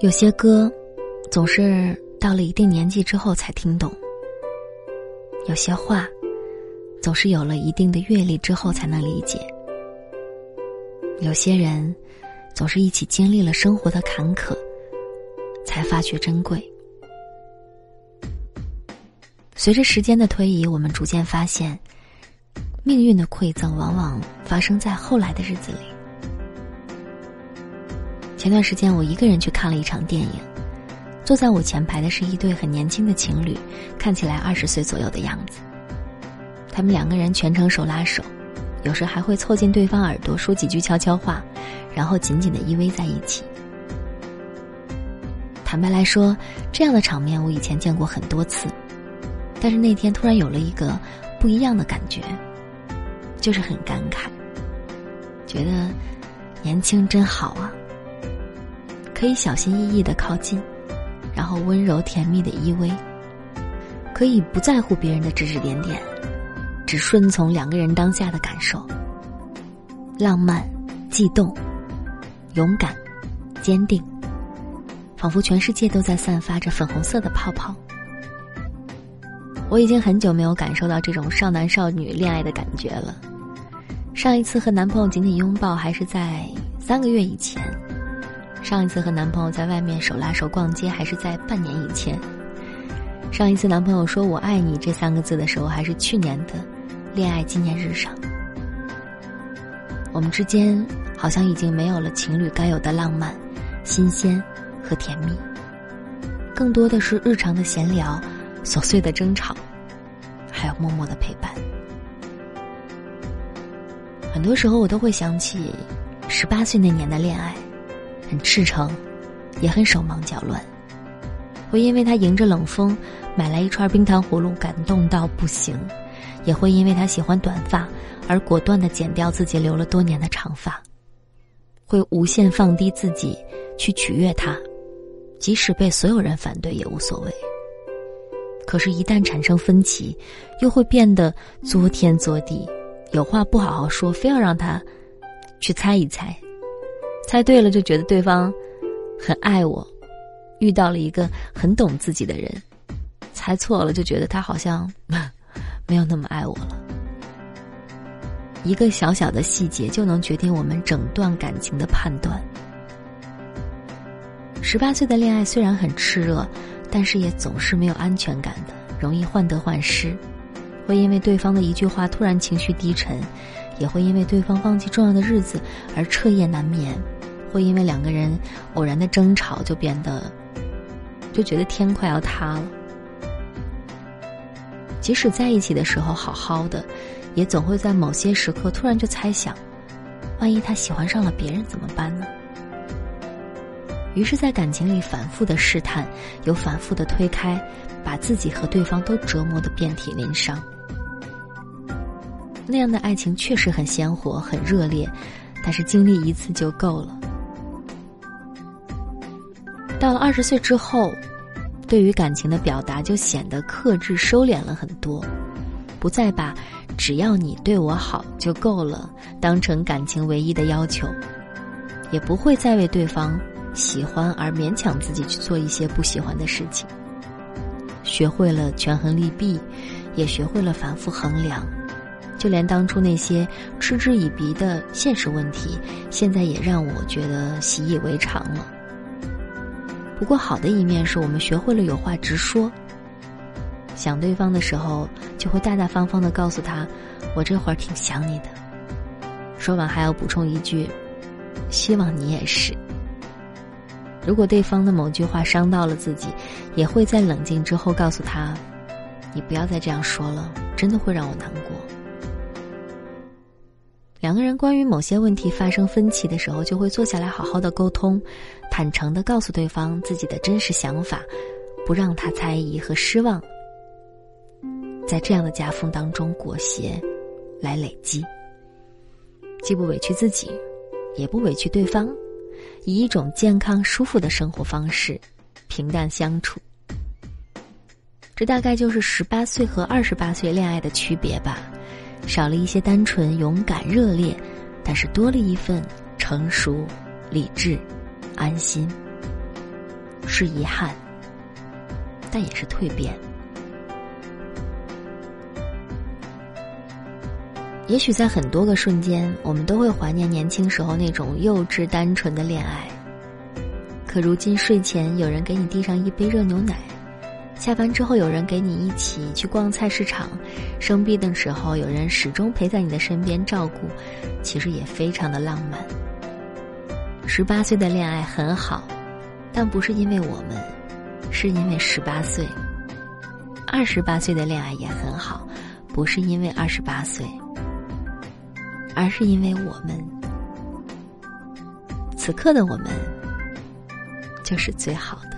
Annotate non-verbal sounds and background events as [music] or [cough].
有些歌，总是到了一定年纪之后才听懂；有些话，总是有了一定的阅历之后才能理解；有些人，总是一起经历了生活的坎坷，才发觉珍贵。随着时间的推移，我们逐渐发现，命运的馈赠往往发生在后来的日子里。前段时间，我一个人去看了一场电影，坐在我前排的是一对很年轻的情侣，看起来二十岁左右的样子。他们两个人全程手拉手，有时还会凑近对方耳朵说几句悄悄话，然后紧紧的依偎在一起。坦白来说，这样的场面我以前见过很多次，但是那天突然有了一个不一样的感觉，就是很感慨，觉得年轻真好啊。可以小心翼翼的靠近，然后温柔甜蜜的依偎。可以不在乎别人的指指点点，只顺从两个人当下的感受。浪漫、悸动、勇敢、坚定，仿佛全世界都在散发着粉红色的泡泡。我已经很久没有感受到这种少男少女恋爱的感觉了。上一次和男朋友紧紧拥抱，还是在三个月以前。上一次和男朋友在外面手拉手逛街，还是在半年以前。上一次男朋友说我爱你这三个字的时候，还是去年的恋爱纪念日上。我们之间好像已经没有了情侣该有的浪漫、新鲜和甜蜜，更多的是日常的闲聊、琐碎的争吵，还有默默的陪伴。很多时候，我都会想起十八岁那年的恋爱。很赤诚，也很手忙脚乱。会因为他迎着冷风买来一串冰糖葫芦感动到不行，也会因为他喜欢短发而果断的剪掉自己留了多年的长发。会无限放低自己去取悦他，即使被所有人反对也无所谓。可是，一旦产生分歧，又会变得作天作地，有话不好好说，非要让他去猜一猜。猜对了就觉得对方很爱我，遇到了一个很懂自己的人；猜错了就觉得他好像 [laughs] 没有那么爱我了。一个小小的细节就能决定我们整段感情的判断。十八岁的恋爱虽然很炽热，但是也总是没有安全感的，容易患得患失，会因为对方的一句话突然情绪低沉，也会因为对方忘记重要的日子而彻夜难眠。会因为两个人偶然的争吵就变得，就觉得天快要塌了。即使在一起的时候好好的，也总会在某些时刻突然就猜想：万一他喜欢上了别人怎么办呢？于是，在感情里反复的试探，又反复的推开，把自己和对方都折磨得遍体鳞伤。那样的爱情确实很鲜活、很热烈，但是经历一次就够了。到了二十岁之后，对于感情的表达就显得克制收敛了很多，不再把“只要你对我好就够了”当成感情唯一的要求，也不会再为对方喜欢而勉强自己去做一些不喜欢的事情。学会了权衡利弊，也学会了反复衡量，就连当初那些嗤之以鼻的现实问题，现在也让我觉得习以为常了。不过好的一面是我们学会了有话直说。想对方的时候，就会大大方方的告诉他：“我这会儿挺想你的。”说完还要补充一句：“希望你也是。”如果对方的某句话伤到了自己，也会在冷静之后告诉他：“你不要再这样说了，真的会让我难过。”两个人关于某些问题发生分歧的时候，就会坐下来好好的沟通，坦诚的告诉对方自己的真实想法，不让他猜疑和失望。在这样的夹缝当中裹挟，来累积，既不委屈自己，也不委屈对方，以一种健康舒服的生活方式，平淡相处。这大概就是十八岁和二十八岁恋爱的区别吧。少了一些单纯、勇敢、热烈，但是多了一份成熟、理智、安心、是遗憾，但也是蜕变。也许在很多个瞬间，我们都会怀念年轻时候那种幼稚单纯的恋爱。可如今睡前有人给你递上一杯热牛奶，下班之后有人给你一起去逛菜市场，生病的时候有人始终陪在你的身边照顾，其实也非常的浪漫。十八岁的恋爱很好，但不是因为我们，是因为十八岁。二十八岁的恋爱也很好，不是因为二十八岁。而是因为我们，此刻的我们，就是最好的。